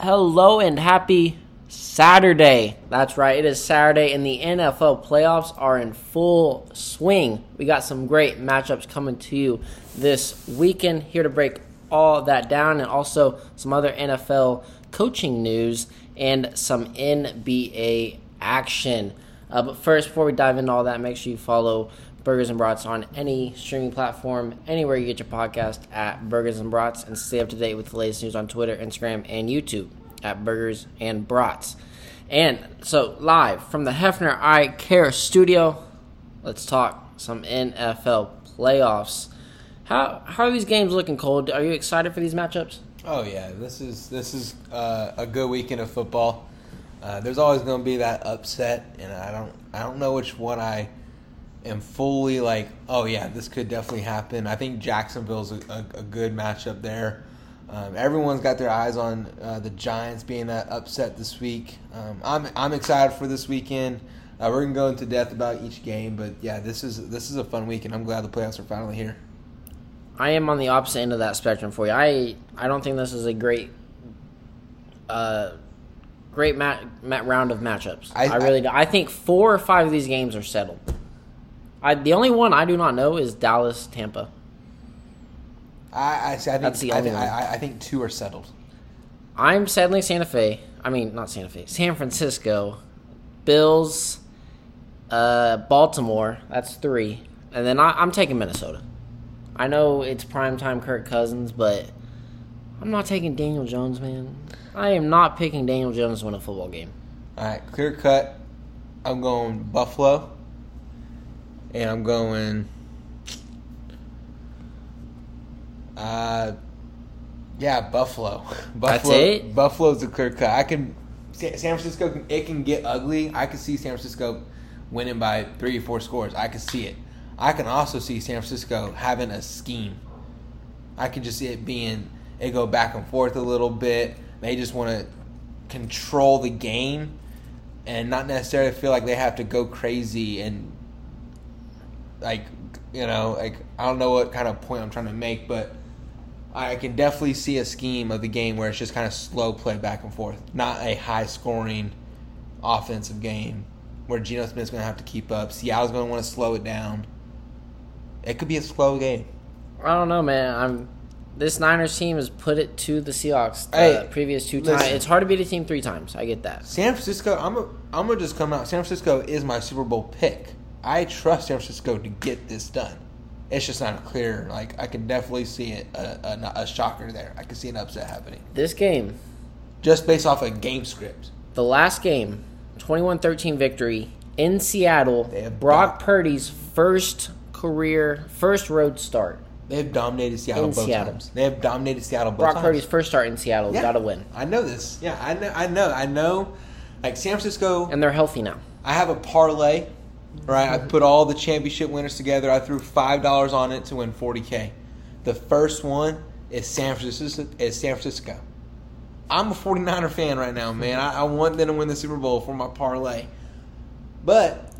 Hello and happy Saturday. That's right, it is Saturday, and the NFL playoffs are in full swing. We got some great matchups coming to you this weekend. Here to break all that down, and also some other NFL coaching news and some NBA action. Uh, but first, before we dive into all that, make sure you follow Burgers and Brats on any streaming platform, anywhere you get your podcast at Burgers and Brats, and stay up to date with the latest news on Twitter, Instagram, and YouTube at Burgers and Brats. And so, live from the Hefner I Care Studio, let's talk some NFL playoffs. How how are these games looking, Cole? Are you excited for these matchups? Oh yeah, this is this is uh, a good weekend of football. Uh, there's always going to be that upset, and I don't I don't know which one I am fully like. Oh yeah, this could definitely happen. I think Jacksonville's a, a, a good matchup there. Um, everyone's got their eyes on uh, the Giants being that upset this week. Um, I'm I'm excited for this weekend. Uh, we're gonna go into depth about each game, but yeah, this is this is a fun week, and I'm glad the playoffs are finally here. I am on the opposite end of that spectrum for you. I I don't think this is a great, uh, great mat, mat round of matchups. I, I- I really do. I think four or five of these games are settled. I the only one I do not know is Dallas Tampa. I I, see, I think That's the I, only think one. I, I think two are settled. I'm settling Santa Fe. I mean, not Santa Fe. San Francisco, Bills, uh, Baltimore. That's three, and then I, I'm taking Minnesota. I know it's primetime Kirk Cousins, but I'm not taking Daniel Jones, man. I am not picking Daniel Jones to win a football game. All right, clear cut. I'm going Buffalo, and I'm going. Uh, yeah, Buffalo. Buffalo. it? Buffalo's a clear cut. I can. San San Francisco. can- It can get ugly. I can see San Francisco winning by three or four scores. I can see it. I can also see San Francisco having a scheme. I can just see it being it go back and forth a little bit. They just want to control the game and not necessarily feel like they have to go crazy and like you know like I don't know what kind of point I'm trying to make, but I can definitely see a scheme of the game where it's just kind of slow play back and forth, not a high scoring offensive game where Geno Smith's going to have to keep up. Seattle's going to want to slow it down. It could be a slow game. I don't know, man. I'm this Niners team has put it to the Seahawks the Hey, previous two times. It's hard to beat a team three times. I get that. San Francisco, I'm a, I'm gonna just come out. San Francisco is my Super Bowl pick. I trust San Francisco to get this done. It's just not clear. Like I can definitely see it a, a, a shocker there. I can see an upset happening This game, just based off a game script. the last game, 21-13 victory in Seattle. They have Brock dom- Purdy's first career, first road start. They have dominated Seattle In both Seattle. times. They have dominated Seattle both Brock times. Purdy's first start in Seattle. Yeah. Got to win, I know this. Yeah, I know. I know. I know. Like San Francisco, and they're healthy now. I have a parlay. Right, I put all the championship winners together. I threw five dollars on it to win forty k. The first one is San Francisco. Is San Francisco. I'm a 49er fan right now, man. I, I want them to win the Super Bowl for my parlay, but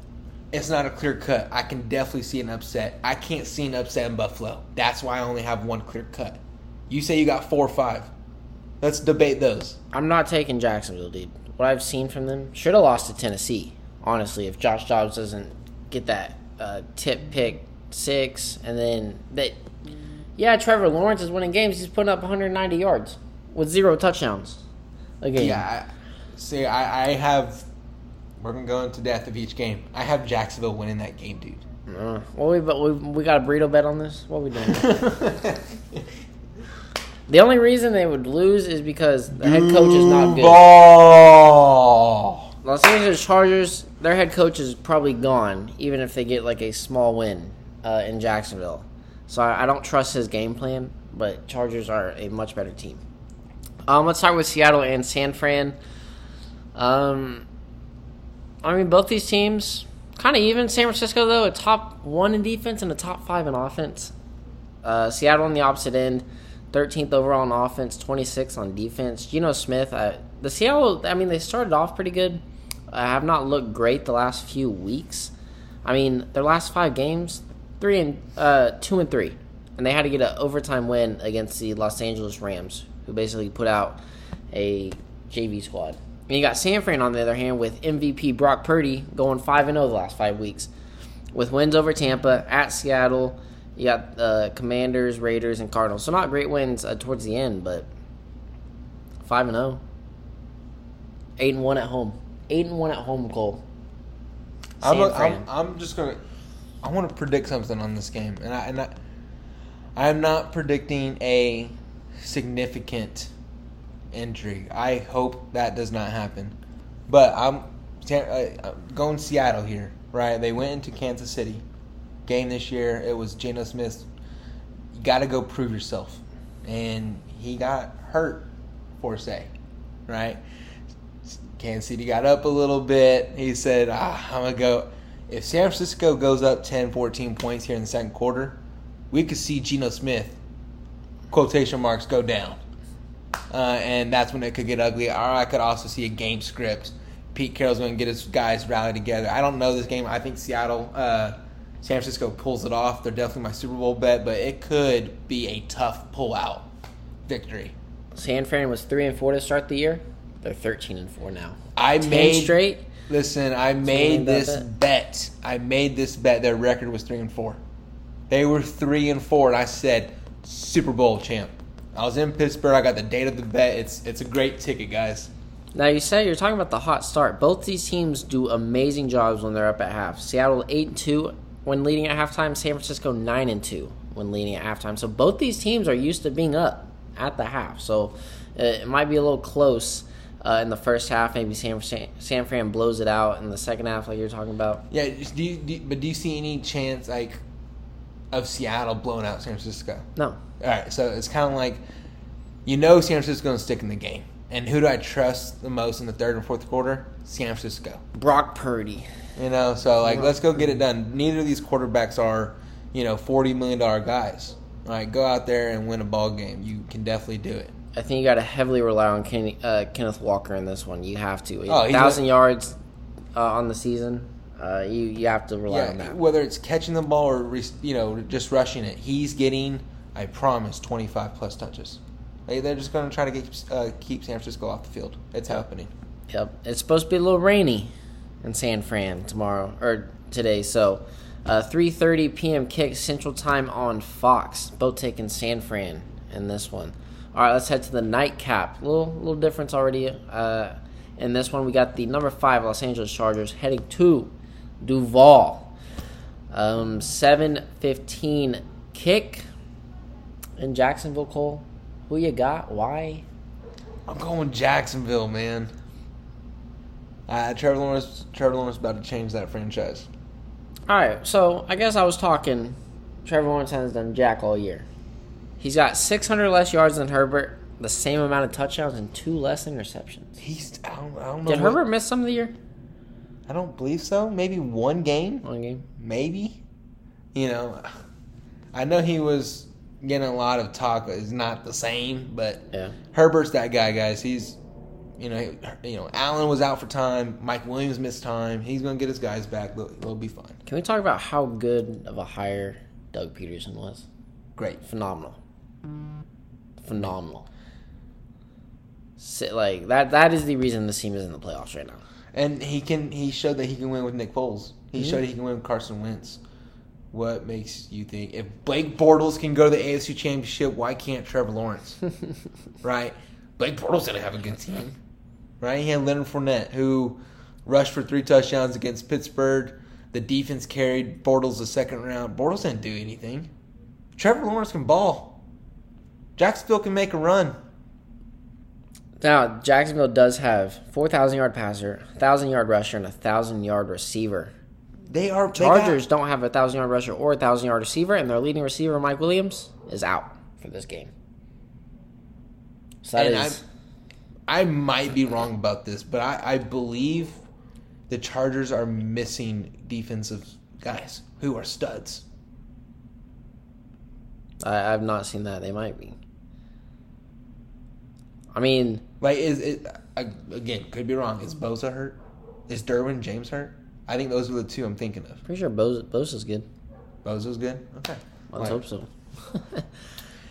it's not a clear cut. I can definitely see an upset. I can't see an upset in Buffalo. That's why I only have one clear cut. You say you got four or five. Let's debate those. I'm not taking Jacksonville, dude. What I've seen from them should have lost to Tennessee. Honestly, if Josh Dobbs doesn't get that uh, tip pick six, and then that, yeah, Trevor Lawrence is winning games. He's putting up 190 yards with zero touchdowns. a game. Yeah, I, see, I, I have. We're gonna go into depth of each game. I have Jacksonville winning that game, dude. Uh, well, we but we, we got a burrito bet on this. What we doing? the only reason they would lose is because the head coach is not good. Ball. Los Angeles Chargers, their head coach is probably gone, even if they get like a small win uh, in Jacksonville. So I, I don't trust his game plan, but Chargers are a much better team. Um, let's start with Seattle and San Fran. Um, I mean, both these teams kind of even. San Francisco, though, a top one in defense and a top five in offense. Uh, Seattle on the opposite end, 13th overall in offense, 26th on defense. Geno Smith, uh, the Seattle, I mean, they started off pretty good. Uh, have not looked great the last few weeks. I mean, their last five games, three and uh, two and three, and they had to get an overtime win against the Los Angeles Rams, who basically put out a JV squad. And you got San Fran on the other hand with MVP Brock Purdy going five and zero the last five weeks, with wins over Tampa at Seattle. You got uh, Commanders, Raiders, and Cardinals. So not great wins uh, towards the end, but five and zero. Eight and one at home. Eight and one at home, Cole. I'm, a. I'm, I'm just gonna. I want to predict something on this game, and I and I, I'm not predicting a significant injury. I hope that does not happen, but I'm, uh, I'm going Seattle here. Right? They went into Kansas City game this year. It was Geno Smith. You got to go prove yourself, and he got hurt for say, right? Kansas City got up a little bit. He said, ah, I'm going to go. If San Francisco goes up 10, 14 points here in the second quarter, we could see Geno Smith, quotation marks, go down. Uh, and that's when it could get ugly. Or I could also see a game script. Pete Carroll's going to get his guys rallied together. I don't know this game. I think Seattle, uh, San Francisco pulls it off. They're definitely my Super Bowl bet, but it could be a tough pull-out victory. San Fran was three and four to start the year. They're thirteen and four now. I Ten made straight. Listen, I made this bet. I made this bet. Their record was three and four. They were three and four, and I said Super Bowl champ. I was in Pittsburgh. I got the date of the bet. It's it's a great ticket, guys. Now you say you're talking about the hot start. Both these teams do amazing jobs when they're up at half. Seattle eight and two when leading at halftime. San Francisco nine and two when leading at halftime. So both these teams are used to being up at the half. So uh, it might be a little close uh, in the first half. Maybe San Fran, San Fran blows it out in the second half, like you're talking about. Yeah, do you, do but do you see any chance like of Seattle blowing out San Francisco? No, All right, so it's kind of like you know San Francisco's going to stick in the game, and who do I trust the most in the third and fourth quarter? San Francisco. Brock Purdy. You know, so like let's go get it done. Neither of these quarterbacks are, you know, forty million dollar guys. All right, go out there and win a ball game. You can definitely do it. I think you got to heavily rely on Kenny, uh, Kenneth Walker in this one. You have to. Oh, he's thousand a- yards uh, on the season. Uh, you you have to rely on that. whether it's catching the ball or you know just rushing it, he's getting, I promise, twenty five plus touches. They- They're just going to try to get uh, keep San Francisco off the field. It's happening. Yep. It's supposed to be a little rainy in San Fran tomorrow or today. So, uh, 3:30 p.m. kick Central Time on Fox. Both taking San Fran in this one. All right, let's head to the nightcap. Little little difference already. Uh, in this one, we got the number five Los Angeles Chargers heading to Duval. Um, 7:15 kick in Jacksonville. Cole, who you got? Why? I'm going Jacksonville, man. Uh, Trevor Lawrence, Trevor Lawrence about to change that franchise. All right, so I guess I was talking. Trevor Lawrence hasn't done jack all year. He's got 600 less yards than Herbert, the same amount of touchdowns, and two less interceptions. He's I don't, I don't know. Did what- Herbert miss some of the year? I don't believe so. Maybe one game, One game. maybe. You know, I know he was getting a lot of talk. It's not the same, but Yeah. Herbert's that guy, guys. He's, you know, he- you know, Allen was out for time. Mike Williams missed time. He's gonna get his guys back. They'll, they'll be fine. Can we talk about how good of a hire Doug Pederson was? Great. Phenomenal. Phenomenal. Si- Like that. That is the reason this team is in the playoffs right now. And he can. He showed that he can win with Nick Foles. He mm-hmm. showed he can win with Carson Wentz. What makes you think if Blake Bortles can go to the AFC Championship, why can't Trevor Lawrence? right? Blake Bortles didn't have a good team. Right? He had Leonard Fournette, who rushed for three touchdowns against Pittsburgh. The defense carried Bortles the second round. Bortles didn't do anything. Trevor Lawrence can ball. Jacksonville can make a run. Now Jacksonville does have 4,000 yard passer, 1,000 yard rusher, and a 1,000 yard receiver. They are they got- Chargers don't have a thousand yard rusher or a thousand yard receiver, and their leading receiver, Mike Williams, is out for this game. So that And is I might be wrong about this, but I, I believe the Chargers are missing defensive guys who are studs. I, I've not seen that. They might be. I mean, Like, is it again? Could be wrong. Is Bosa hurt? Is Derwin James hurt? I think those are the two I'm thinking of. pretty sure Bose, Bosa's good. Bosa's good. Okay. Let's Like, hope so.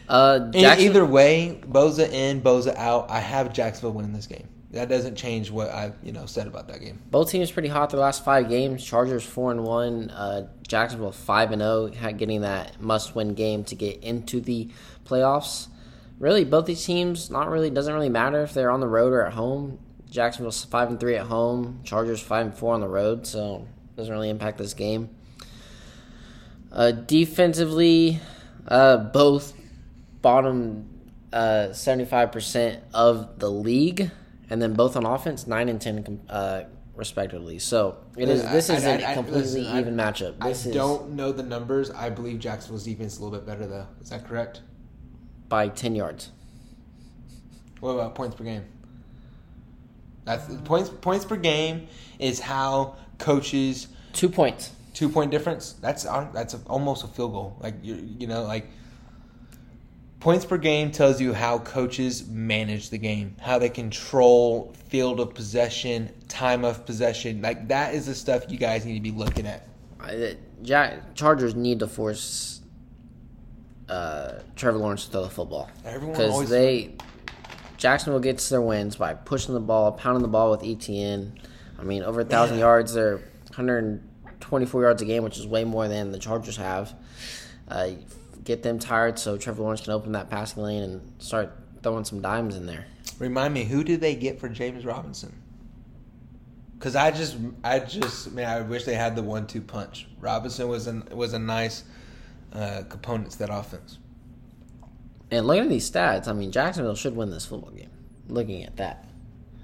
Uh, Either way, Bosa in, Bosa out. I have Jacksonville winning this game. That doesn't change what I you know said about that game. Both teams pretty hot their last five games. Chargers four and one. Uh, Jacksonville five and zero, getting that must-win game to get into the playoffs. Really, both these teams not really doesn't really matter if they're on the road or at home. Jacksonville's five and three at home. Chargers five and four on the road, so doesn't really impact this game. Uh, defensively, uh, both bottom uh, seventy-five percent of the league, and then both on offense nine and ten uh, respectively. So it is. This is I- a I- completely listen, even matchup. This I is don't know the numbers. I believe Jacksonville's defense is a little bit better though. Is that correct? By ten yards. What about points per game? That's points. Points per game is how coaches Two points. two point difference. That's uh, that's a, almost a field goal. Like you you know like points per game tells you how coaches manage the game, how they control field of possession, time of possession. Like that is the stuff you guys need to be looking at. Uh, Jack, Chargers need to force uh, Trevor Lawrence to throw the football because always they Jacksonville gets their wins by pushing the ball, pounding the ball with ETN. I mean, over a thousand Yeah. yards. They're 124 yards a game, which is way more than the Chargers have. Uh, get them tired so Trevor Lawrence can open that passing lane and start throwing some dimes in there. Remind me, who did they get for James Robinson? Because I just, I just, man, I wish they had the one-two punch. Robinson was an was a nice uh, component that offense. And looking at these stats, I mean, Jacksonville should win this football game. Looking at that.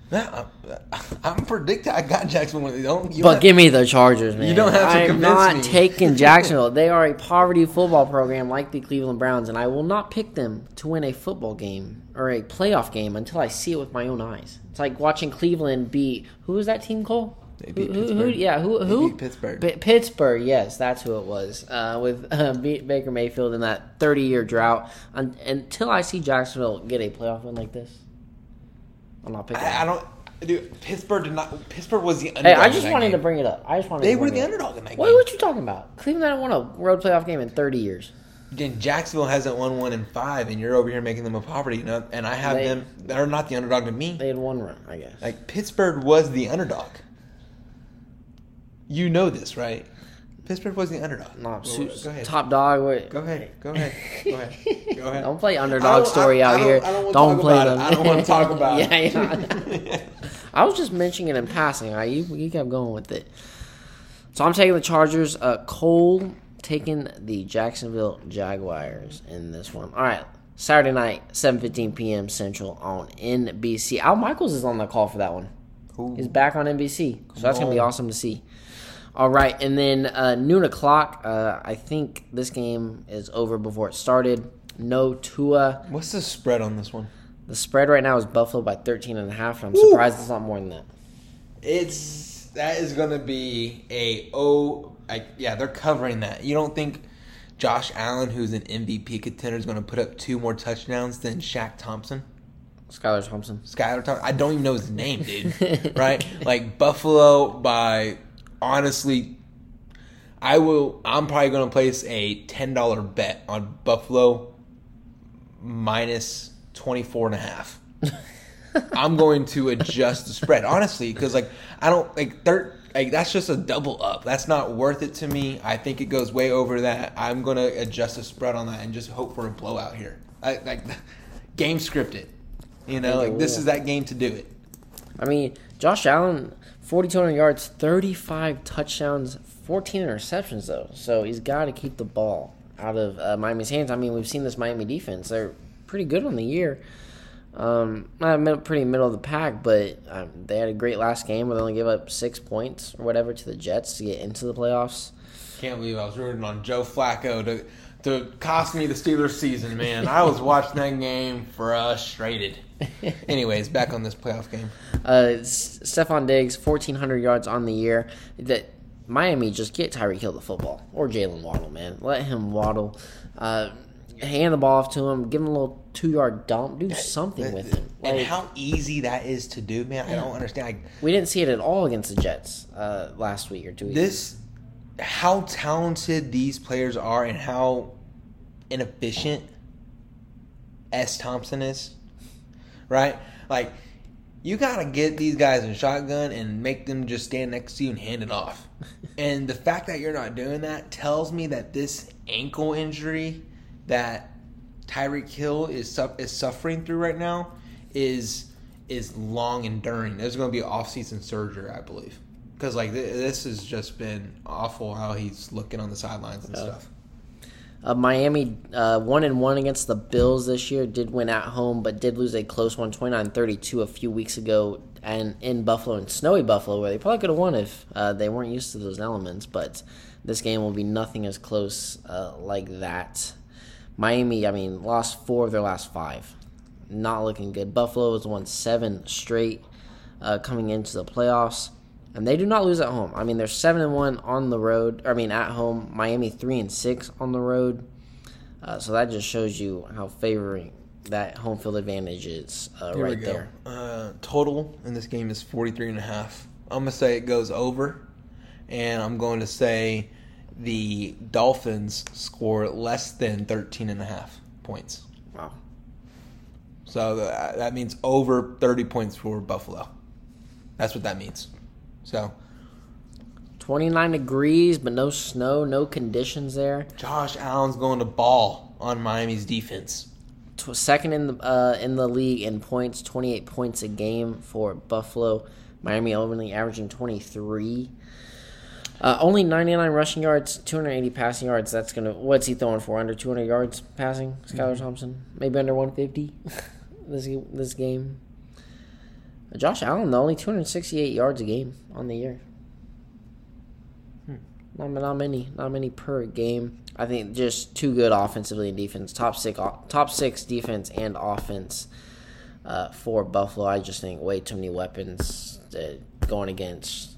Yeah, I'm, I'm predicting. I got Jacksonville. Don't But give me the Chargers, man. You don't have to convince me. I'm not taking Jacksonville. they are a poverty football program like the Cleveland Browns, and I will not pick them to win a football game or a playoff game until I see it with my own eyes. It's like watching Cleveland beat who was that team, Cole? They beat Who- who- who- Pittsburgh. yeah, who? Who? beat Pittsburgh. P- Pittsburgh, yes, that's who it was. Uh, with uh, Baker Mayfield in that 30 year drought. Un- until I see Jacksonville get a playoff win like this, I'm not picking. I, I don't. Dude, Pittsburgh did not. Pittsburgh was the underdog. Hey, I just wanted game. to bring it up. I just wanted. They were the underdog in that What, game. what are you talking about? Cleveland hasn't won a road playoff game in 30 years. Then Jacksonville hasn't won one in five, and you're over here making them a poverty. You know, and I have They- them. They're not the underdog to me. They had one run, I guess. Like Pittsburgh was the underdog. You know this, right? Pittsburgh was the underdog. No, su- go ahead. top dog. What? Go ahead. Go ahead. Go ahead. Go ahead. Don't play underdog story out here. Don't Don't play about it. them. I don't want to talk about yeah, it. yeah. I was just mentioning it in passing. I you, you kept going with it. So I'm taking the Chargers. Uh, Cole taking the Jacksonville Jaguars in this one. All right, Saturday night, 7:15 p.m. Central on NBC. Al Michaels is on the call for that one. Ooh. He's back on NBC, so that's gonna be awesome to see. All right, and then uh, noon o'clock. Uh, I think this game is over before it started. No Tua. What's the spread on this one? The spread right now is Buffalo by 13 and a half. And I'm surprised it's not more than that. It's that is going to be a oh, I, yeah, they're covering that. You don't think Josh Allen, who's an MVP contender, is going to put up two more touchdowns than Shaq Thompson? Skylar Thompson. Skylar Thompson. I don't even know his name, dude. right? Like Buffalo by honestly I will I'm probably gonna place a ten dollar bet on Buffalo minus 24 and a half. I'm going to adjust the spread, honestly, because like I don't like third like that's just a double up. That's not worth it to me. I think it goes way over that. I'm gonna adjust the spread on that and just hope for a blowout here. I, like game scripted. You know, like this is that game to do it. I mean, Josh Allen, 4,200 yards, 35 touchdowns, 14 interceptions, though. So he's got to keep the ball out of uh, Miami's hands. I mean, we've seen this Miami defense. They're pretty good on the year. Um, not pretty middle of the pack, but um, they had a great last game where they only gave up six points or whatever to the Jets to get into the playoffs. Can't believe I was rooting on Joe Flacco to to cost me the Steelers season, man. I was watching that game frustrated. Anyways, back on this playoff game. Uh, S- Stefon Diggs, 1,400 yards on the year. That Miami just get Tyreek Hill the football or Jaylen Waddle, man. Let him waddle. Uh, hand the ball off to him. Give him a little two yard dump. Do something with him. and how easy that is to do, man. I don't understand. Like, we didn't see it at all against the Jets uh, last week or two weeks. this, how talented these players are, and how inefficient S. Thompson is, right? Like, you gotta get these guys in shotgun and make them just stand next to you and hand it off. and the fact that you're not doing that tells me that this ankle injury that Tyreek Hill is is suffering through right now is is long enduring. There's going to be off season surgery, I believe, because like th- this has just been awful how he's looking on the sidelines and stuff. Uh, Miami uh, one and one against the Bills this year. Did win at home, but did lose a close one, 29-32 a few weeks ago, and in Buffalo and snowy Buffalo, where they probably could have won if uh, they weren't used to those elements. But this game will be nothing as close uh, like that. Miami, I mean, lost four of their last five. Not looking good. Buffalo has won seven straight uh, coming into the playoffs, and they do not lose at home. I mean, they're seven and one on the road. I mean, at home. Miami three and six on the road. Uh, so that just shows you how favoring that home field advantage is uh, Here we right there. Uh, total in this game is 43 and a half. I'm going to say it goes over, and I'm going to say the Dolphins score less than 13 and a half points. Wow. So uh, that means over 30 points for Buffalo. That's what that means. So 29 degrees, but no snow, no conditions there. Josh Allen's going to ball on Miami's defense. Second in the uh, in the league in points, 28 points a game for Buffalo. Miami only averaging 23. Uh, only 99 rushing yards, 280 passing yards. That's gonna. What's he throwing for? Under 200 yards passing, Skylar Thompson. Maybe under 150. this this game. Josh Allen, though, only 268 yards a game on the year. Not, not many, not many per game. I think just too good offensively and defense. Top six, top six defense and offense uh, for Buffalo. I just think way too many weapons uh, going against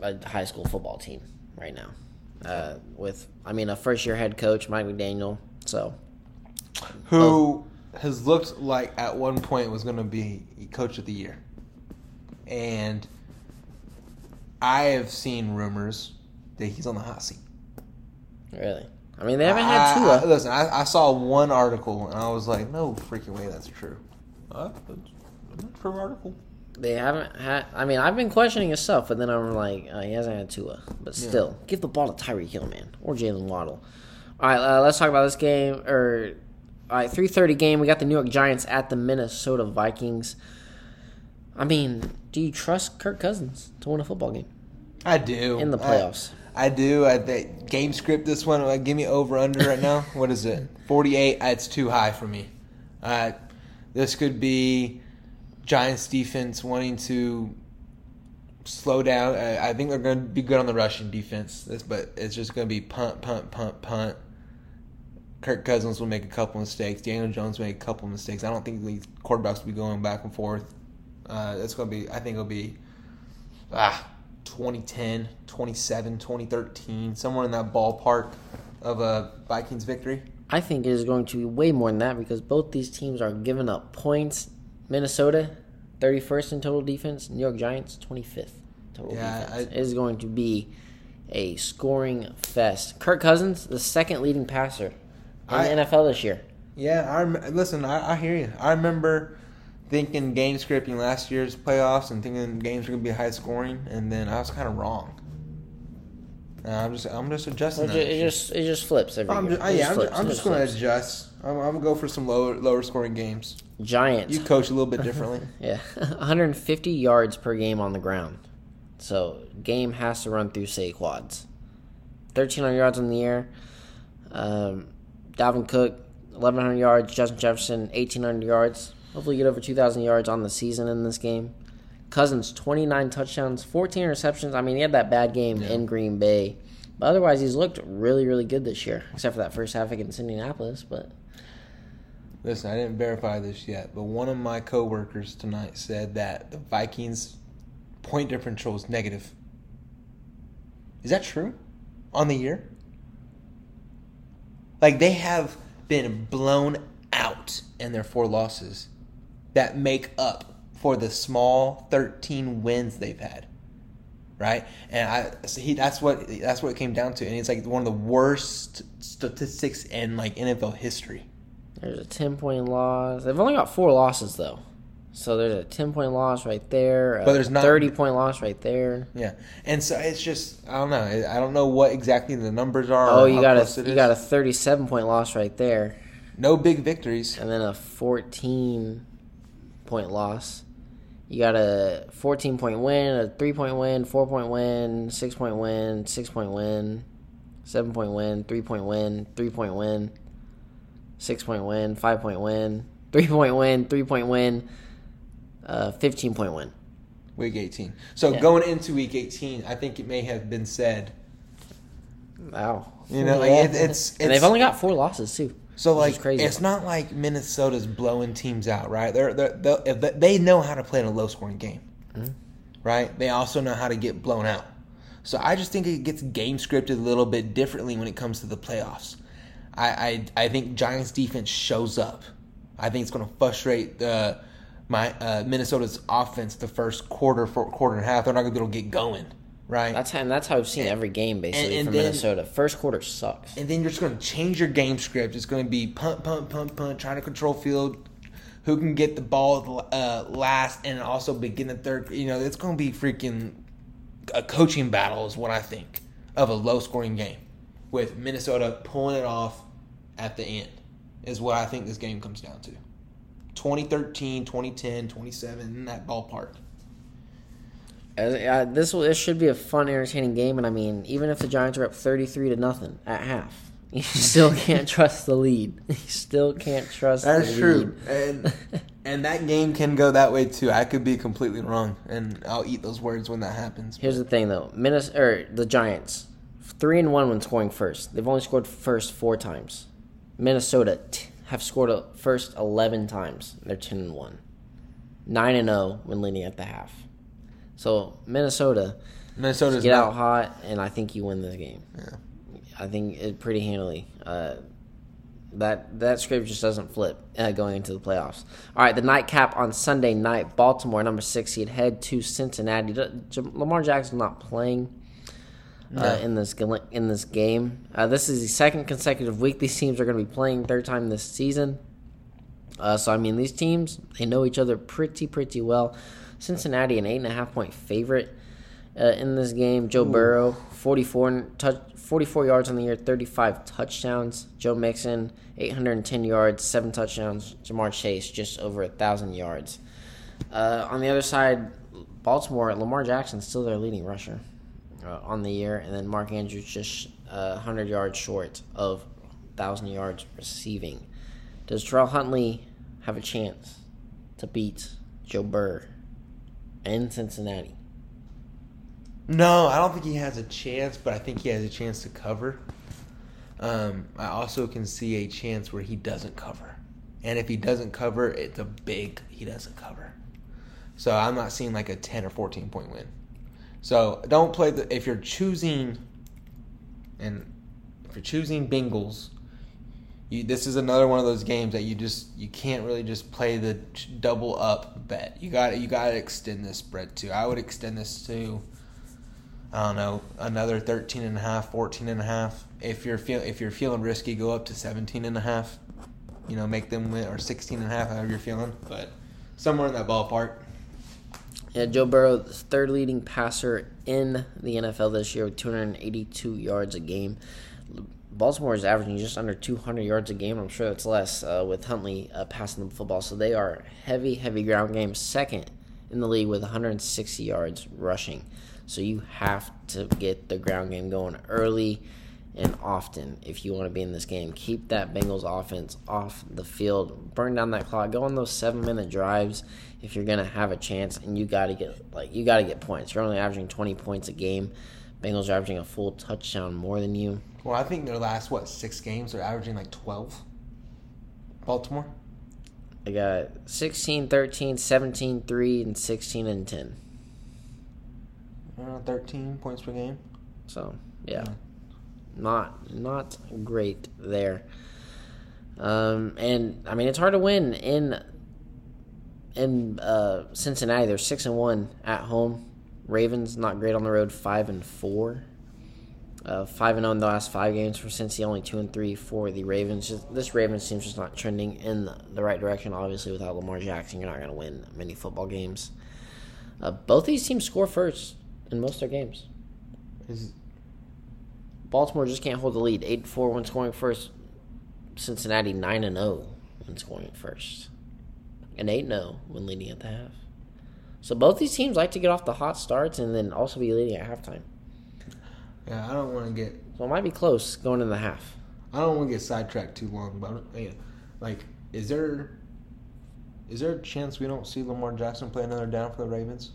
a high school football team right now. Uh, with, I mean, a first year head coach, Mike McDaniel. So Who has looked like at one point was going to be coach of the year. And I have seen rumors that he's on the hot seat. really, I mean, they haven't had I- Tua. I- listen, I, I saw one article and I was like, no freaking way that's true. Uh, that's a true article. They haven't had. I mean, I've been questioning his stuff, but then I'm like, uh, he hasn't had Tua. But still, give the ball to Tyreek Hill, man, or Jaylen Waddle. All right, uh, let's talk about this game. Or, all right, three thirty game. We got the New York Giants at the Minnesota Vikings. I mean, do you trust Kirk Cousins to win a football game I do. in the I- playoffs? I do. I think game script this one. Uh, give me over under right now. What is it? Forty eight. It's too high for me. Uh, this could be Giants defense wanting to slow down. I, I think they're going to be good on the rushing defense. This, but it's just going to be punt, punt, punt, punt. Kirk Cousins will make a couple mistakes. Daniel Jones will make a couple mistakes. I don't think these quarterbacks will be going back and forth. Uh, it's going to be. I think it'll be. Ah, 2010, 27, 2013, somewhere in that ballpark of a Vikings victory. I think it is going to be way more than that because both these teams are giving up points. Minnesota, 31st in total defense. New York Giants, 25th total Yeah, defense. I- it is going to be a scoring fest. Kirk Cousins, the second leading passer in I- the NFL this year. Yeah, I rem- listen. I, I hear you. I remember thinking game scripting last year's playoffs and thinking games were gonna be high scoring, and then I was kind of wrong. Uh, I'm just I'm just adjusting. It that it just it just flips every I'm year. just, It yeah, I'm, flips. just, I'm just gonna flips. adjust. I'm, I'm gonna go for some lower lower scoring games. Giants. You coach a little bit differently. Yeah, 150 yards per game on the ground. So game has to run through Saquads. 1,300 yards in the air. Um, Dalvin Cook, 1,100 yards. Justin Jefferson, 1,800 yards. Hopefully, get over 2,000 yards on the season in this game. Cousins, 29 touchdowns, 14 receptions. I mean, he had that bad game Yeah. in Green Bay. But otherwise, he's looked really, really good this year, except for that first half against Indianapolis. But Listen, I didn't verify this yet, but one of my coworkers tonight said that the Vikings point differential is negative. Is that true? On the year? Like they have been blown out in their four losses that make up for the small 13 wins they've had. Right? And I so he that's what that's what it came down to and it's like one of the worst statistics in like NFL history. There's a 10 point loss. They've only got four losses, though. So there's a 10 point loss right there. But there's not- 30 point loss right there. Yeah, and so it's just I don't know. I don't know what exactly the numbers are. Oh, or you got a you got a 37 point loss right there, no big victories. and then a 14 point loss. You got a 14 point win, a 3 point win, 4 point win, 6 point win, 6 point win, 7 point win, 3 point win, 3 point win, 6 point win, 5 point win, 3 point win, 3 point win, uh, 15 point win. Week 18. So Yeah. going into week 18, I think it may have been said. Wow. You know, like, it- it's- and they've only got four losses too. So like, crazy. it's not like Minnesota's blowing teams out, right? They're, they're, they're they- they know how to play in a low scoring game, Mm-hmm. right? They also know how to get blown out. So I just think it gets game scripted a little bit differently when it comes to the playoffs. I I, I think Giants defense shows up. I think it's going to frustrate the my uh, Minnesota's offense the first quarter, for quarter and a half. They're not going to be able to get going, right? That's how, and that's how I've seen every game basically and from then- Minnesota. First quarter sucks. and then you're just going to change your game script. It's going to be punt, punt, punt, punt, trying to control field. Who can get the ball uh, last and also begin the third? You know, it's going to be freaking a coaching battle, is what I think of a low scoring game with Minnesota pulling it off at the end, is what I think this game comes down to. 2013, 2010, 27, in that ballpark. Uh, this will this should be a fun, entertaining game, and I mean, even if the Giants are up thirty-three to nothing at half, you still can't trust the lead. You still can't trust. That's the true, and and that game can go that way too. I could be completely wrong, and I'll eat those words when that happens. Here's the thing, though: Minnesota or the Giants, three and one when scoring first. They've only scored first four times. Minnesota t- have scored a first eleven times. They're ten and one, nine and zero when leading at the half. So Minnesota Minnesota's get not- out hot, and I think you win this game. Yeah. I think it pretty handily. Uh, that that script just doesn't flip uh, going into the playoffs. All right, the nightcap on Sunday night, Baltimore number six seed head to Cincinnati. Lamar Jackson not playing uh, in this in this game. Uh, this is the second consecutive week these teams are going to be playing third time this season. Uh, so I mean, these teams they know each other pretty pretty well. Cincinnati an eight and a half point favorite uh, in this game. Joe Burrow 44 touch 44 yards on the year, 35 touchdowns. Joe Mixon 810 yards, seven touchdowns. Ja'Marr Chase just over a thousand yards. Uh, on the other side, Baltimore Lamar Jackson still their leading rusher uh, on the year, and then Mark Andrews just uh, 100 yards short of 1,000 yards receiving. Does Terrell Huntley have a chance to beat Joe Burr in Cincinnati? No, I don't think he has a chance, but I think he has a chance to cover. Um, I also can see a chance where he doesn't cover, and if he doesn't cover, it's a big he doesn't cover. So I'm not seeing like a ten or fourteen point win. So don't play the if you're choosing, and if you're choosing Bengals, you, this is another one of those games that you just you can't really just play the double up bet. You got you got to extend this spread to. I would extend this to I don't know, another 13 and a half, 14 and a half. If you're feel if you're feeling risky, go up to 17 and a half. You know, make them win or 16 and a half however you're feeling, but somewhere in that ballpark. Yeah, Joe Burrow, third leading passer in the NFL this year with 282 yards a game. Baltimore is averaging just under 200 yards a game. I'm sure that's less uh, with Huntley uh, passing the football. So they are heavy, heavy ground game, second in the league with 160 yards rushing. So you have to get the ground game going early and often if you want to be in this game. Keep that Bengals offense off the field. Burn down that clock. Go on those seven minute drives if you're gonna have a chance. And you got to get like you got to get points. You're only averaging 20 points a game. Bengals are averaging a full touchdown more than you. Well, I think their last what six games they're averaging like 12. Baltimore. I got 16, 13, 17, 3, and 16 and 10. Uh, 13 points per game. So yeah, not not great there. Um, and I mean it's hard to win in in uh, Cincinnati. They're six and one at home. Ravens not great on the road, five and four. Uh, five and zero in the last five games for Cincy, only two and three for the Ravens. Just, this Ravens team's just not trending in the, the right direction. Obviously, without Lamar Jackson, you're not going to win many football games. Uh, both these teams score first in most of their games. Is- Baltimore just can't hold the lead. Eight four when scoring first. Cincinnati nine and zero when scoring first, and eight zero when leading at the half. So both these teams like to get off the hot starts and then also be leading at halftime. yeah, I don't want to get So it might be close going in the half. I don't want to get sidetracked too long, but yeah, like, is there is there a chance we don't see Lamar Jackson play another down for the Ravens?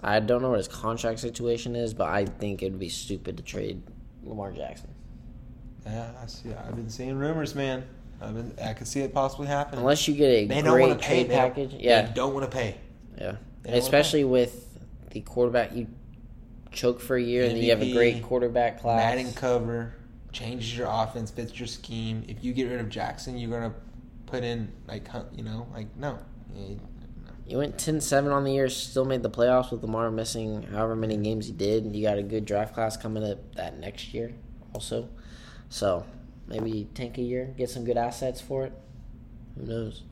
I don't know what his contract situation is, but I think it would be stupid to trade Lamar Jackson Yeah, I see. I've been seeing rumors, man. I've been, I could see it possibly happening. unless you get a they don't want great to pay. trade They package. Yeah, they don't want to pay. yeah. Especially with the quarterback, you choke for a year and then you have a great quarterback class. Madden cover changes your offense, fits your scheme. If you get rid of Jackson, you're gonna put in like you know like no. You went 10-7 on the year, still made the playoffs with Lamar missing however many games he did. You got a good draft class coming up that next year also. So maybe tank a year, get some good assets for it. Who knows?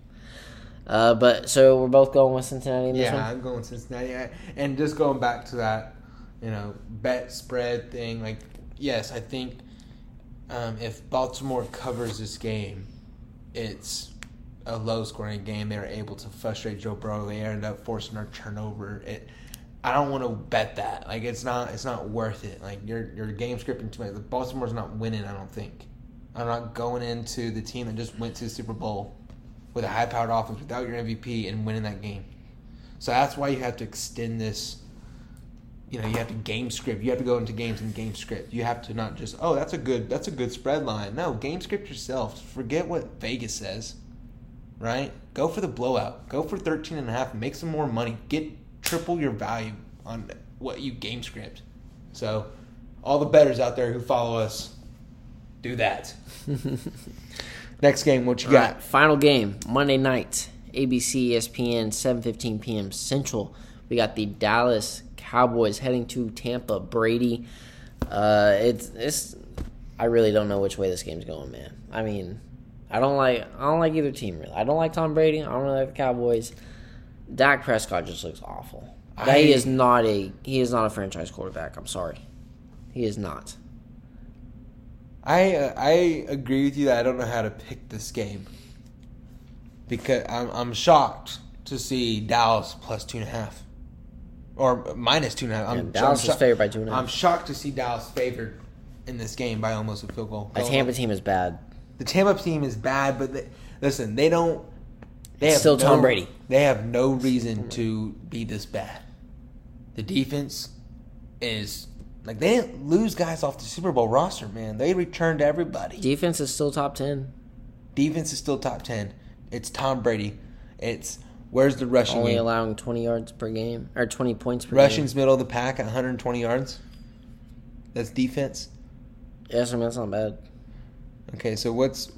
Uh, but so we're both going with Cincinnati in Yeah, one. I'm going Cincinnati. I- And just going back to that, you know, bet spread thing. Like, yes, I think um, if Baltimore covers this game, it's a low scoring game. They're able to frustrate Joe Burrow. They end up forcing a turnover. It. I don't want to bet that. Like, it's not. It's not worth it. Like, your your game scripting too much. Baltimore's not winning. I don't think. I'm not going into the team that just went to the Super Bowl with a high powered offense without your MVP and winning that game. So that's why you have to extend this. You know, you have to game script. You have to go into games and game script. You have to not just, oh, that's a good that's a good spread line. No, game script yourself. Forget what Vegas says. Right? Go for the blowout. Go for 13 and a half. Make some more money. Get triple your value on what you game script. So, all the betters out there who follow us, do that. Next game, what you All got? right, final game Monday night, ABC, ESPN, 7:15 p.m. Central. We got the Dallas Cowboys heading to Tampa. Brady. Uh, it's it's. I really don't know which way this game's going, man. I mean, I don't like I don't like either team really. I don't like Tom Brady. I don't really like the Cowboys. Dak Prescott just looks awful. That he is not a he is not a franchise quarterback. I'm sorry, he is not. I uh, I agree with you that I don't know how to pick this game because I'm I'm shocked to see Dallas plus two and a half or minus two and a half. I'm, Yeah, Dallas I'm is favored by two and a half. I'm shocked to see Dallas favored in this game by almost a field goal. The Tampa team is bad. The Tampa team is bad, but they, listen, they don't. They have still no, Tom Brady. They have no reason to be this bad. The defense is like they didn't lose guys off the Super Bowl roster, man. They returned everybody. Defense is still top ten. Defense is still top ten. It's Tom Brady. It's where's the rushing Only game? allowing 20 yards per game or 20 points per game. Rushing's middle of the pack at 120 yards. That's defense. Yes, I mean that's not bad. Okay, so what's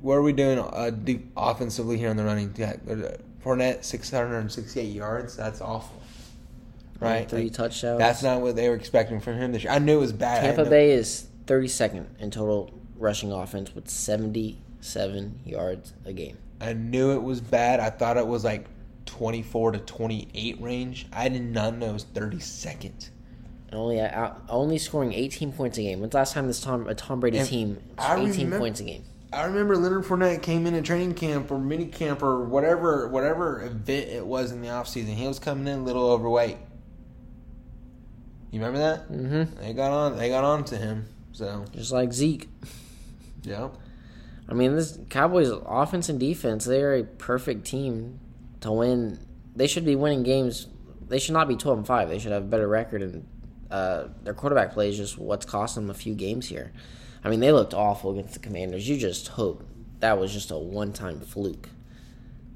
what are we doing uh, offensively here on the running? Yeah, uh, Fournette 668 yards. That's awful, right? Three Like, touchdowns. that's not what they were expecting from him this year. I knew it was bad. Tampa Bay is 32nd in total rushing offense with 77 yards a game. I knew it was bad. I thought it was like 24 to 28 range. I did not know it was 32nd. And only uh, out, only scoring 18 points a game. When's the last time this Tom a Tom Brady And team 18 remember- points a game? I remember Leonard Fournette came in at training camp or mini camp or whatever whatever event it was in the offseason. He was coming in a little overweight. You remember that? Mm-hmm. They got on they got on to him. So Just like Zeke. yeah. I mean, this Cowboys offense and defense, they're a perfect team to win. They should be winning games. They should not be 12 and 5. They should have a better record and uh, their quarterback play is just what's costing them a few games here. I mean, they looked awful against the Commanders. You just hope that was just a one-time fluke.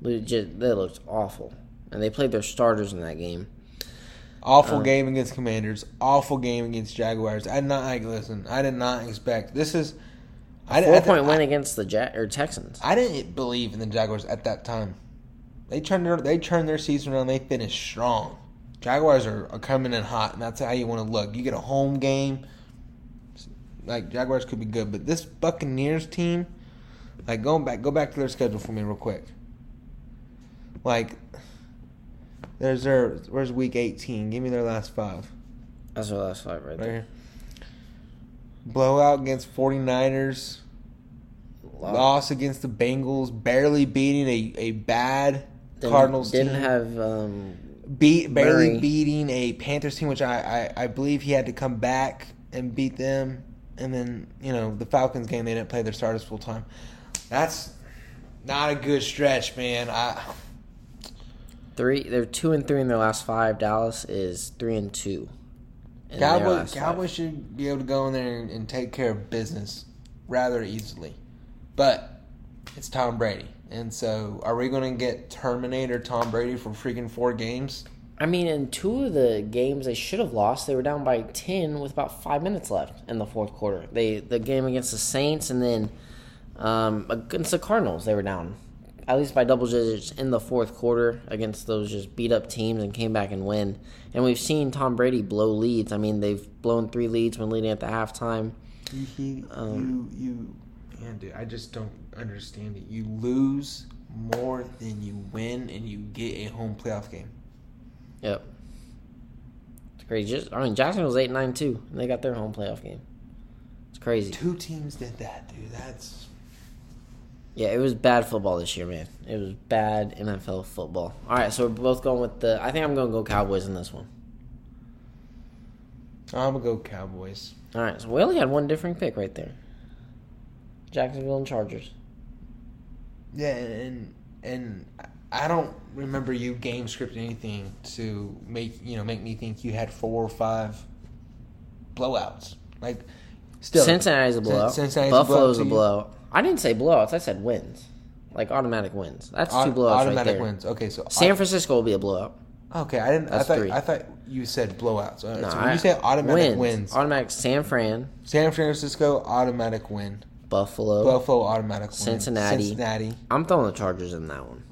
Legit, they looked awful. And they played their starters in that game. Awful Uh, game against Commanders. Awful game against Jaguars. I did not like listen. I did not expect this is. I, Four I, point I, win against the ja- or Texans. I didn't believe in the Jaguars at that time. They turned their they turned their season around. They finished strong. Jaguars are, are coming in hot, and that's how you want to look. You get a home game, like Jaguars could be good, but this Buccaneers team, like going back, go back to their schedule for me real quick. Like, there's their where's week 18? Give me their last five. That's their last five right Right there. here. Blowout against 49ers. Wow. Loss against the Bengals. Barely beating a, a bad Didn't- Cardinals didn't team. have um, beat barely Murray. beating a Panthers team, which I, I, I believe he had to come back and beat them. And then, you know, the Falcons game, they didn't play their starters full time. That's not a good stretch, man. I three. They're two and three in their last five. Dallas is three and two. Cowboys. Cowboys should be able to go in there and, and take care of business rather easily. But it's Tom Brady. And so, are we going to get Terminator Tom Brady for freaking four games? I mean, in two of the games they should have lost, they were down by ten with about five minutes left in the fourth quarter. They the game against the Saints and then um, against the Cardinals, they were down at least by double digits in the fourth quarter against those just beat up teams and came back and win. And we've seen Tom Brady blow leads. I mean, they've blown three leads when leading at the halftime. He, Um, you, you, man, dude, I just don't understand it. You lose more than you win, and you get a home playoff game. Yep. It's crazy. Just, I mean, Jacksonville's eight nine too, and they got their home playoff game. It's crazy. Two teams did that, dude. That's Yeah, it was bad football this year, man. It was bad NFL football. All right, so we're both going with the. I think I'm going to go Cowboys in this one. I'm gonna go Cowboys. All right, so we only had one different pick right there. Jacksonville and Chargers. Yeah, and and I don't remember you game scripting anything to make you know make me think you had four or five blowouts. Like still, Cincinnati's a blowout. Cincinnati's Buffalo's a blowout. I didn't say blowouts. I said wins, like automatic wins. That's two blowouts right automatic there. wins. Okay, so San Francisco will be a blowout. Okay, I didn't. That's I thought three. I thought you said blowouts. Uh, No, so when I- you say automatic wins, automatic San Fran, San Francisco automatic win, Buffalo. Buffalo automatic win, Cincinnati. Cincinnati. I'm throwing the Chargers in that one.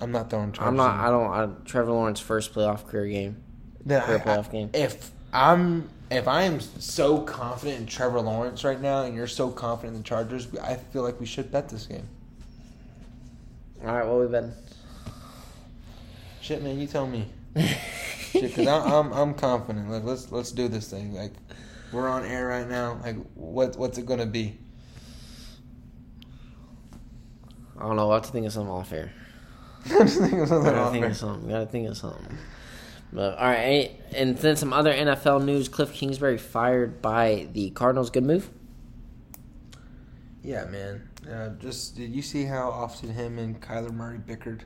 I'm not throwing. Chargers I'm not. I don't. I, Trevor Lawrence first playoff career game. Then a I- playoff game. If I'm if I am so confident in Trevor Lawrence right now, and you're so confident in the Chargers, I feel like we should bet this game. All right, what we betting? Shit, man, you tell me. Shit, because I'm, I'm I'm confident. Like let's let's do this thing. Like we're on air right now. Like what what's it gonna be? I don't know. We'll have to think of something off air. I'm just thinking of something Gotta off think of something. Gotta think of something. But all right, and then some other NFL news: Cliff Kingsbury fired by the Cardinals. Good move. Yeah, man. Uh, just did you see how often him and Kyler Murray bickered?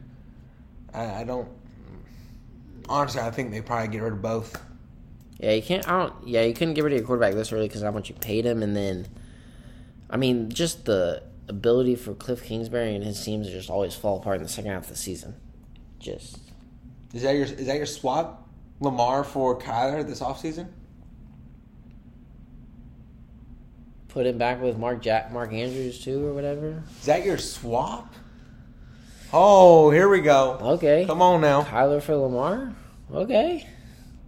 I, I don't. Honestly, I think they probably get rid of both. Yeah, you can't. I don't. Yeah, you couldn't get rid of your quarterback this early because how much you paid him, and then, I mean, just the ability for Cliff Kingsbury and his teams to just always fall apart in the second half of the season. Just Is that your is that your swap? Lamar for Kyler this offseason? put him back with Mark Jack, Mark Andrews too, or whatever. Is that your swap? Oh, here we go. Okay, Come on now. Kyler for Lamar. Okay,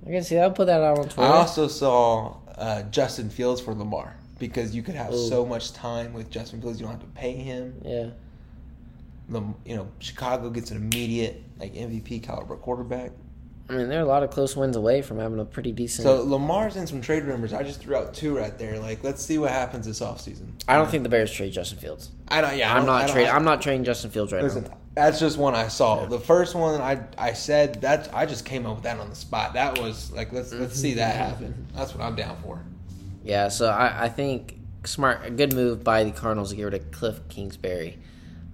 I can see that. I'll put that out on Twitter. I also saw uh, Justin Fields for Lamar because you could have Ooh. so much time with Justin Fields. You don't have to pay him. yeah. Lam- You know, Chicago gets an immediate like MVP caliber quarterback. I mean, they're a lot of close wins away from having a pretty decent. So Lamar's in some trade rumors. I just threw out two right there. Like, let's see what happens this offseason. I don't think the Bears trade Justin Fields. I don't. Yeah, I I not trading. I'm not trading Justin Fields right Listen, now. that's just one I saw. The first one I I said that I just came up with that on the spot. That was like let's let's see that happen. That's what I'm down for. Yeah, so I, I think smart, a good move by the Cardinals to get rid of Cliff Kingsbury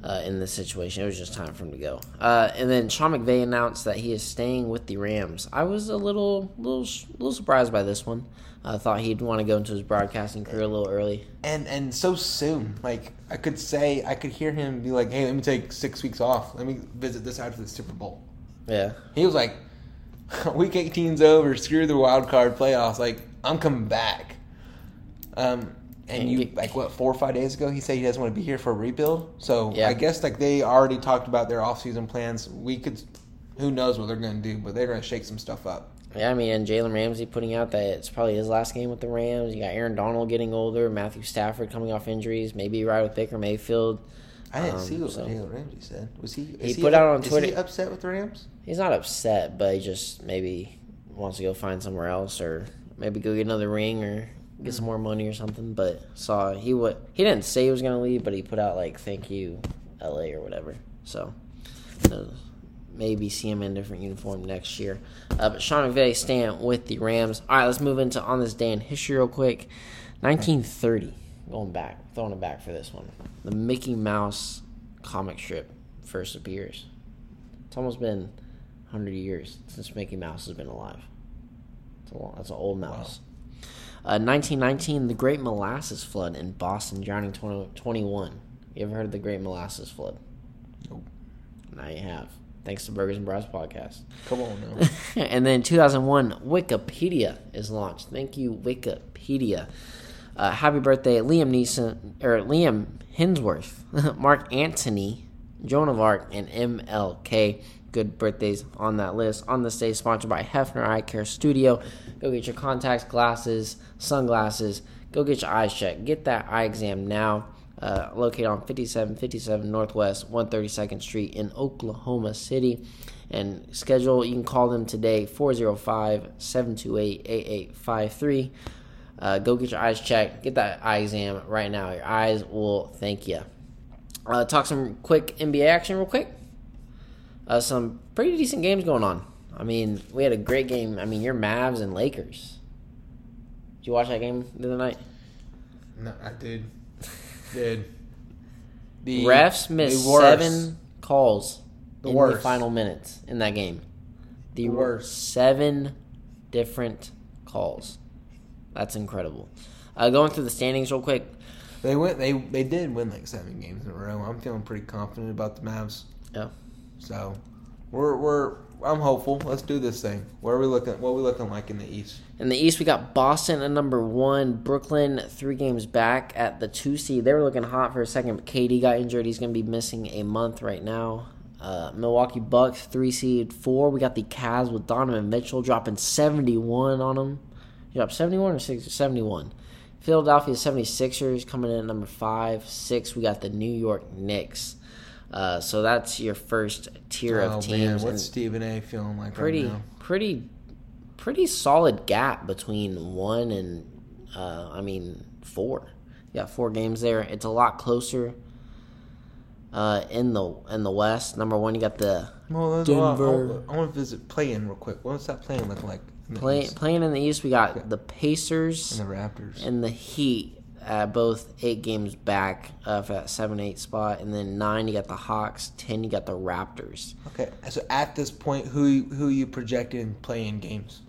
uh, in this situation. It was just time for him to go. Uh, and then Sean McVay announced that he is staying with the Rams. I was a little, little, little surprised by this one. I thought he'd want to go into his broadcasting career a little early. And and so soon. Like I could say I could hear him be like, "Hey, let me take 6 weeks off. Let me visit this after the Super Bowl." Yeah, He was like, "Week 18's over. Screw the wild card playoffs. Like I'm coming back." Um and you like what four or five days ago he said he doesn't want to be here for a rebuild. So Yeah. I guess like they already talked about their offseason plans. We could, who knows what they're going to do, but they're going to shake some stuff up. Yeah, I mean, and Jalen Ramsey putting out that it's probably his last game with the Rams. You got Aaron Donald getting older, Matthew Stafford coming off injuries, maybe right with Baker Mayfield. I didn't Um, see what so- Jalen Ramsey said. Was he? He is put out on is Twitter- he upset with the Rams? He's not upset, but he just maybe wants to go find somewhere else, or maybe go get another ring, or get some more money or something. But saw he would he didn't say he was gonna leave, but he put out like "Thank you, L.A." or whatever. So uh, maybe see him in a different uniform next year. Uh, but Sean McVay staying with the Rams. All right, let's move into on this day in history real quick. 1930, going back, throwing it back for this one. The Mickey Mouse comic strip first appears. It's almost been 100 years since Mickey Mouse has been alive. It's a long, that's an old mouse. Uh, 1919, the Great Molasses Flood in Boston, drowning 20, 21. You ever heard of the Great Molasses Flood? Nope. Now you have. Thanks to Burgers and Brats podcast. Come on now. and then 2001, Wikipedia is launched. Thank you, Wikipedia. Uh, happy birthday, Liam Neeson or Liam Hemsworth, Mark Antony, Joan of Arc, and MLK. Good birthdays on that list. On this day, sponsored by Hefner Eye Care Studio. Go get your contacts, glasses, sunglasses. Go get your eyes checked. Get that eye exam now. Uh, located on 5757 Northwest 132nd Street in Oklahoma City. And schedule, you can call them today, 405 728 8853. Uh, go get your eyes checked. Get that eye exam right now. Your eyes will thank you. Uh, talk some quick NBA action, real quick. Uh, some pretty decent games going on. I mean, we had a great game. I mean, your Mavs and Lakers. Did you watch that game the other night? no, I did. Did. The Refs missed the seven calls The in the final minutes in that game. The, The worst. seven different calls. That's incredible. Uh, going through the standings real quick. They went. They they did win like seven games in a row. I'm feeling pretty confident about the Mavs. Yeah. So, we're we're. I'm hopeful. Let's do this thing. Where are we looking? What are we looking like in the East? In the East, we got Boston at number one. Brooklyn three games back at the two seed. They were looking hot for a second, but KD got injured. He's going to be missing a month right now. Uh, Milwaukee Bucks three seed four. We got the Cavs with Donovan Mitchell dropping seventy one on them. He dropped seventy one or six seventy one. Philadelphia 76ers coming in at number five. Six, we got the New York Knicks. Uh, so that's your first tier oh of man, teams. what's and- Stephen A. feeling like pretty right now? pretty pretty solid gap between one and uh, I mean four. You got four games there. It's a lot closer uh, in the in the West. Number one, you got the Well, there's a lot- Denver. I want to visit play-in real quick. What's that play-in look like? play, playing in the East. We got the Pacers and the Raptors. and the Heat. Uh, both eight games back uh, for that seven eight spot, and then nine you got the Hawks, ten you got the Raptors. okay, so at this point, who who you projected in play-in games?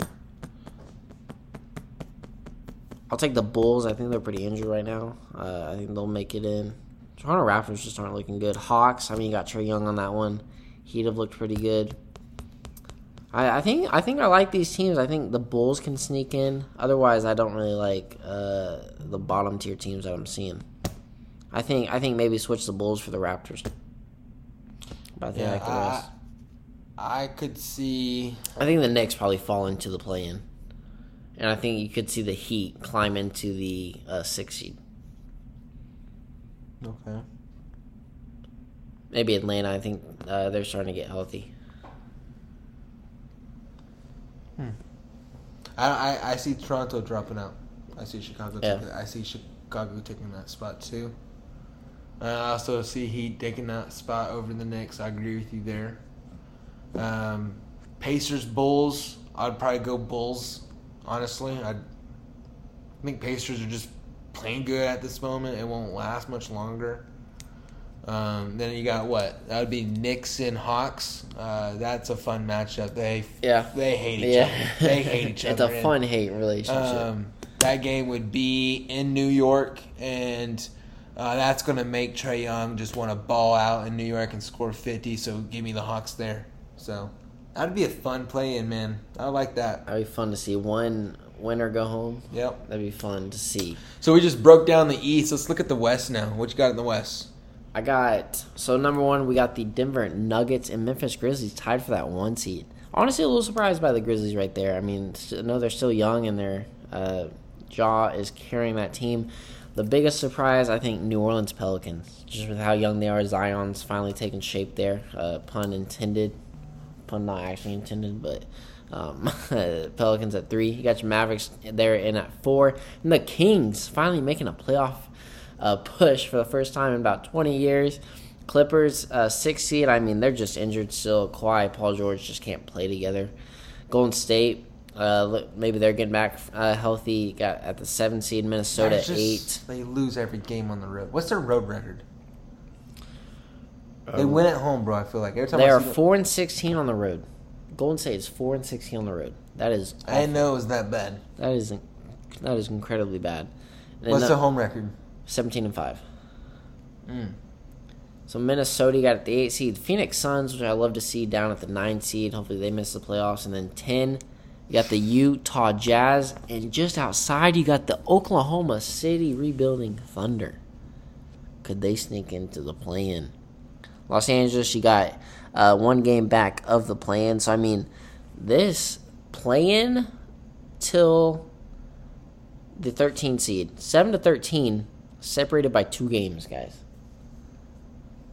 I'll take the Bulls. I think they're pretty injured right now. Uh, I think they'll make it in. Toronto Raptors just aren't looking good. Hawks. I mean, you got Trae Young on that one. He'd have looked pretty good. I, I think I think I like these teams. I think the Bulls can sneak in. Otherwise, I don't really like uh, the bottom tier teams that I'm seeing. I think I think maybe switch the Bulls for the Raptors. But I think like the I, rest. I could see. I think the Knicks probably fall into the play-in, and I think you could see the Heat climb into the uh, six seed. Okay. Maybe Atlanta. I think uh, they're starting to get healthy. I, I I see Toronto dropping out. I see Chicago. Yeah. Taking, I see Chicago taking that spot too. I also see Heat taking that spot over the Knicks. I agree with you there. Um, Pacers, Bulls. I'd probably go Bulls. Honestly, I think Pacers are just playing good at this moment. It won't last much longer. Um, then you got what? That would be Knicks and Hawks. Uh, that's a fun matchup. They Yeah. they hate each Yeah, other. They hate each it's other. a and, fun hate relationship. Um, that game would be in New York, and uh, that's going to make Trae Young just want to ball out in New York and score 50. So give me the Hawks there. So that'd be a fun play in, man. I like that. That'd be fun to see. One winner go home. Yep. That'd be fun to see. So we just broke down the East. Let's look at the West now. What you got in the West? I got so number one. We got the Denver Nuggets and Memphis Grizzlies tied for that one seed. Honestly, a little surprised by the Grizzlies right there. I mean, I know they're still young and their uh, Ja is carrying that team. The biggest surprise, I think, New Orleans Pelicans. Just with how young they are, Zion's finally taking shape there. Uh, pun intended. Pun not actually intended, but um, Pelicans at three. You got your Mavericks there in at four. And the Kings finally making a playoff uh, push for the first time in about 20 years. Clippers, uh, six seed. I mean, they're just injured still. Kawhi, Paul George just can't play together. Golden State, uh, maybe they're getting back uh, healthy. Got at the seven seed. Minnesota just- eight. They lose every game on the road. What's their road record? they Um, win at home, bro. I feel like every time They I are four and sixteen on the road. Golden State is four and sixteen on the road. That is I know it was that bad. that is that is incredibly bad. And What's then the home record? Seventeen and five. Mm. So Minnesota got at the eight seed. Phoenix Suns, which I love to see down at the nine seed. Hopefully they miss the playoffs. And then ten, you got the Utah Jazz, and just outside you got the Oklahoma City rebuilding Thunder. Could they sneak into the play-in? Los Angeles, you got uh, one game back of the play-in. So I mean, this play-in till the 13 seed, seven to 13, separated by two games, guys.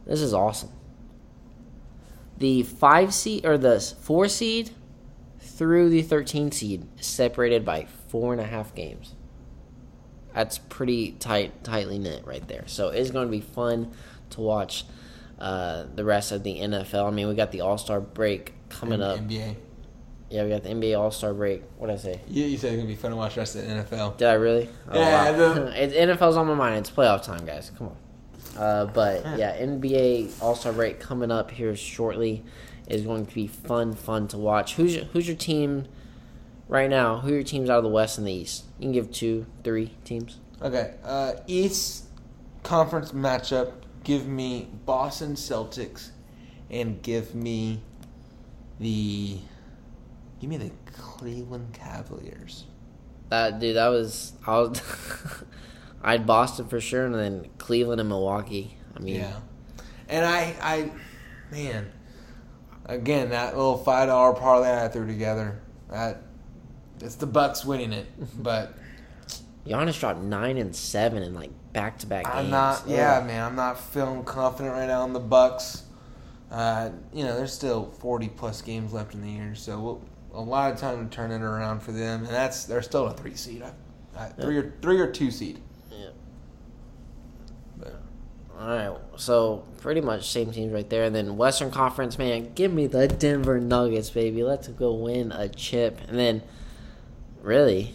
This is awesome. The five seed or the four seed through the 13 seed is separated by four and a half games. That's pretty tight, tightly knit right there. So it's going to be fun to watch uh, the rest of the NFL. I mean, we got the All Star break coming up. NBA. Yeah, we got the NBA All Star break. What did I say? You, you said it's gonna be fun to watch the rest of the NFL. Did I really? Oh, Yeah, wow. the- It- NFL's on my mind. It's playoff time, guys. Come on. Uh, but yeah, NBA All Star break coming up here shortly is going to be fun, fun to watch. Who's your, who's your team right now? Who are your teams out of the West and the East? You can give two, three teams. Okay, uh, East Conference matchup. Give me Boston Celtics, and give me the give me the Cleveland Cavaliers. That dude, that was I was I had Boston for sure, and then Cleveland and Milwaukee. I mean, Yeah, and I, I, man, again that little five dollar parlay I threw together. That it's the Bucks winning it, but Giannis dropped nine and seven in like back to back games. I'm not. Ugh. Yeah, man, I'm not feeling confident right now in the Bucks. Uh, you know, there's still 40 plus games left in the year, so we'll, a lot of time to turn it around for them, and that's they're still a three seed, I, I, three or three or two seed. Yeah. But All right, so pretty much same teams right there. And then Western Conference, man, give me the Denver Nuggets, baby. Let's go win a chip. And then, really,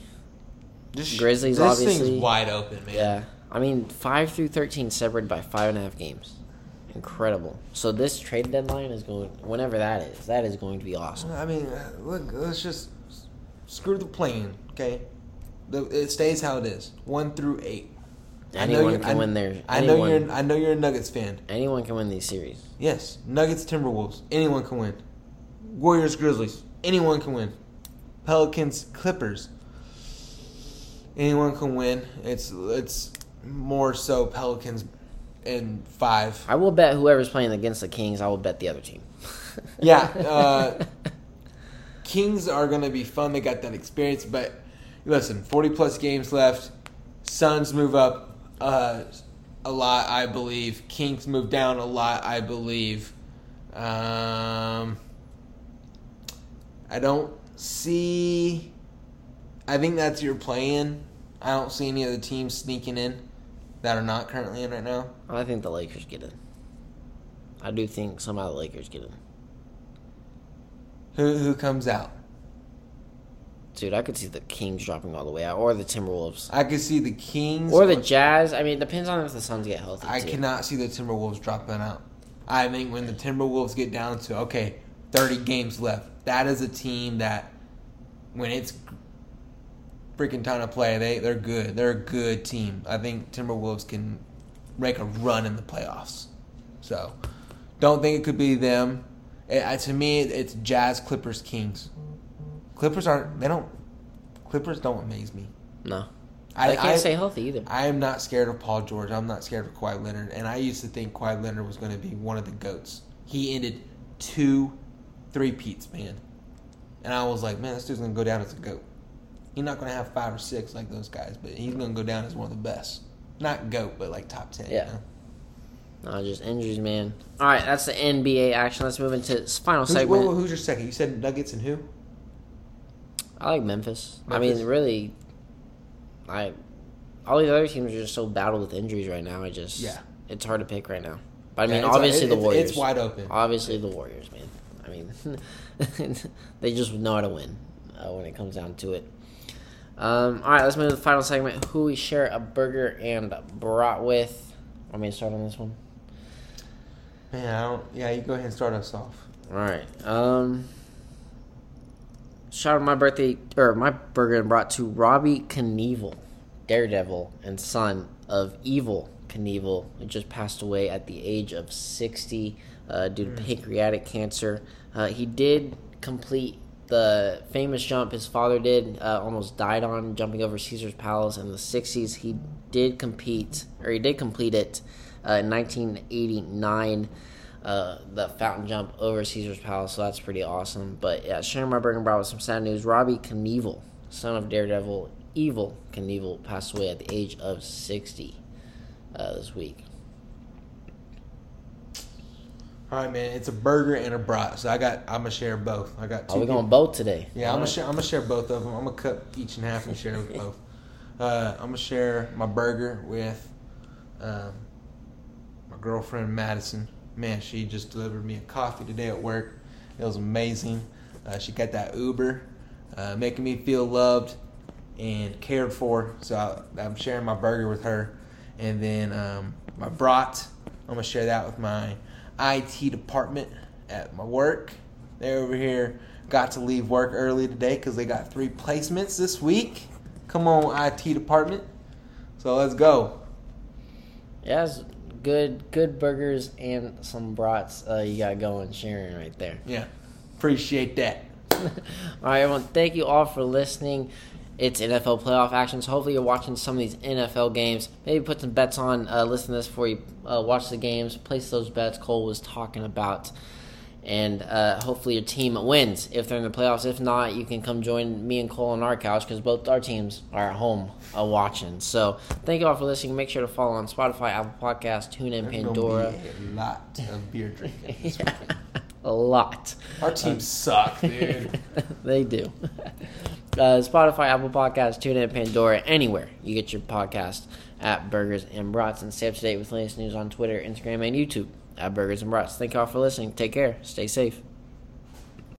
just Grizzlies, this obviously. thing's wide open, man. yeah. I mean, five through thirteen separated by five and a half games. Incredible. So this trade deadline is going whenever that is. That is going to be awesome. I mean, look, let's just screw the plane, okay? The, it stays how it is, one through eight. I know Anyone can I- win their. I know you're. I know you're a Nuggets fan. anyone can win these series. Yes, Nuggets, Timberwolves, anyone can win. Warriors, Grizzlies, anyone can win. Pelicans, Clippers, anyone can win. It's it's more so Pelicans in five. I will bet whoever's playing against the Kings. I will bet the other team. Yeah, uh, Kings are gonna be fun. They got that experience, but listen, forty plus games left. Suns move up uh, a lot, I believe. Kings move down a lot, I believe. Um, I don't see. I think that's your plan. I don't see any of the teams sneaking in that are not currently in right now. I think the Lakers get in. I do think somehow the Lakers get in. Who who comes out? Dude, I could see the Kings dropping all the way out, or the Timberwolves, I could see the Kings or the Jazz. I mean, it depends on if the Suns get healthy. I too. cannot see the Timberwolves dropping out. I think when the Timberwolves get down to okay, thirty games left, that is a team that when it's freaking time to play, they they're good. They're a good team. I think Timberwolves can make a run in the playoffs. So, don't think it could be them. It, I- to me, it's Jazz, Clippers, Kings. Clippers aren't. They don't. Clippers don't amaze me. No, I they can't I- stay healthy either. I am not scared of Paul George. I'm not scared of Kawhi Leonard. And I used to think Kawhi Leonard was going to be one of the goats. He ended two three peats, man. and I was like, man, this dude's gonna go down as a goat. He's not gonna have five or six like those guys, but he's gonna go down as one of the best. Not goat, but like top ten. Yeah. You know? No, just injuries, man. All right, that's the NBA action. Let's move into this final Who's, segment. who- who's your second? You said Nuggets and who? I like Memphis. I mean, really, I all these other teams are just so battled with injuries right now. I just Yeah. it's hard to pick right now. But I mean, Yeah, obviously it- the Warriors. It's wide open. Obviously the Warriors, man. I mean, they just know how to win uh, when it comes down to it. Um, all right, let's move to the final segment. Who we share a burger and brat with. Want me to start on this one? Man, I don't. Yeah, you go ahead and start us off. All right. Um, shout out my birthday or my burger and brought to Robbie Knievel, Daredevil and son of Evel Knievel, who just passed away at the age of sixty uh, due to pancreatic cancer. Uh, he did complete the famous jump his father did, uh, almost died on jumping over Caesar's Palace in the '60s. He did compete, or he did complete it uh, in 1989 uh, the fountain jump over Caesar's Palace, so that's pretty awesome. But yeah, my burger brought with some sad news. Robbie Knievel, son of Daredevil, Evel Knievel, passed away at the age of 60 uh, this week. All right, man. It's a burger and a brat, so I got. I'm gonna share both. I got two. Are we going both today? Yeah, I'm gonna share. I'm gonna share both of them. I'm gonna cut each in half and share with both. Uh, I'm gonna share my burger with um, my girlfriend Madison. Man, she just delivered me a coffee today at work. It was amazing. Uh, she got that Uber, uh, making me feel loved and cared for. So I, I'm sharing my burger with her, and then um, my brat. I'm gonna share that with my IT department at my work. They're over here. Got to leave work early today because they got three placements this week. Come on, IT department. So let's go. Yeah, good, good burgers and some brats. Uh, you got going, sharing right there. Yeah, appreciate that. all right, everyone. Thank you all for listening. It's NFL playoff actions. Hopefully, you're watching some of these NFL games. Maybe put some bets on. Uh, listen to this before you uh, watch the games. Place those bets Cole was talking about. And uh, hopefully, your team wins if they're in the playoffs. If not, you can come join me and Cole on our couch because both our teams are at home uh, watching. So, thank you all for listening. Make sure to follow on Spotify, Apple Podcasts, TuneIn, Pandora. a lot of beer drinking. Yeah, a lot. Our teams suck, dude. they do. Uh, Spotify, Apple Podcasts, TuneIn, Pandora, anywhere you get your podcast at Burgers and Brats. And stay up to date with latest news on Twitter, Instagram, and YouTube at Burgers and Brats. Thank you all for listening. Take care. Stay safe.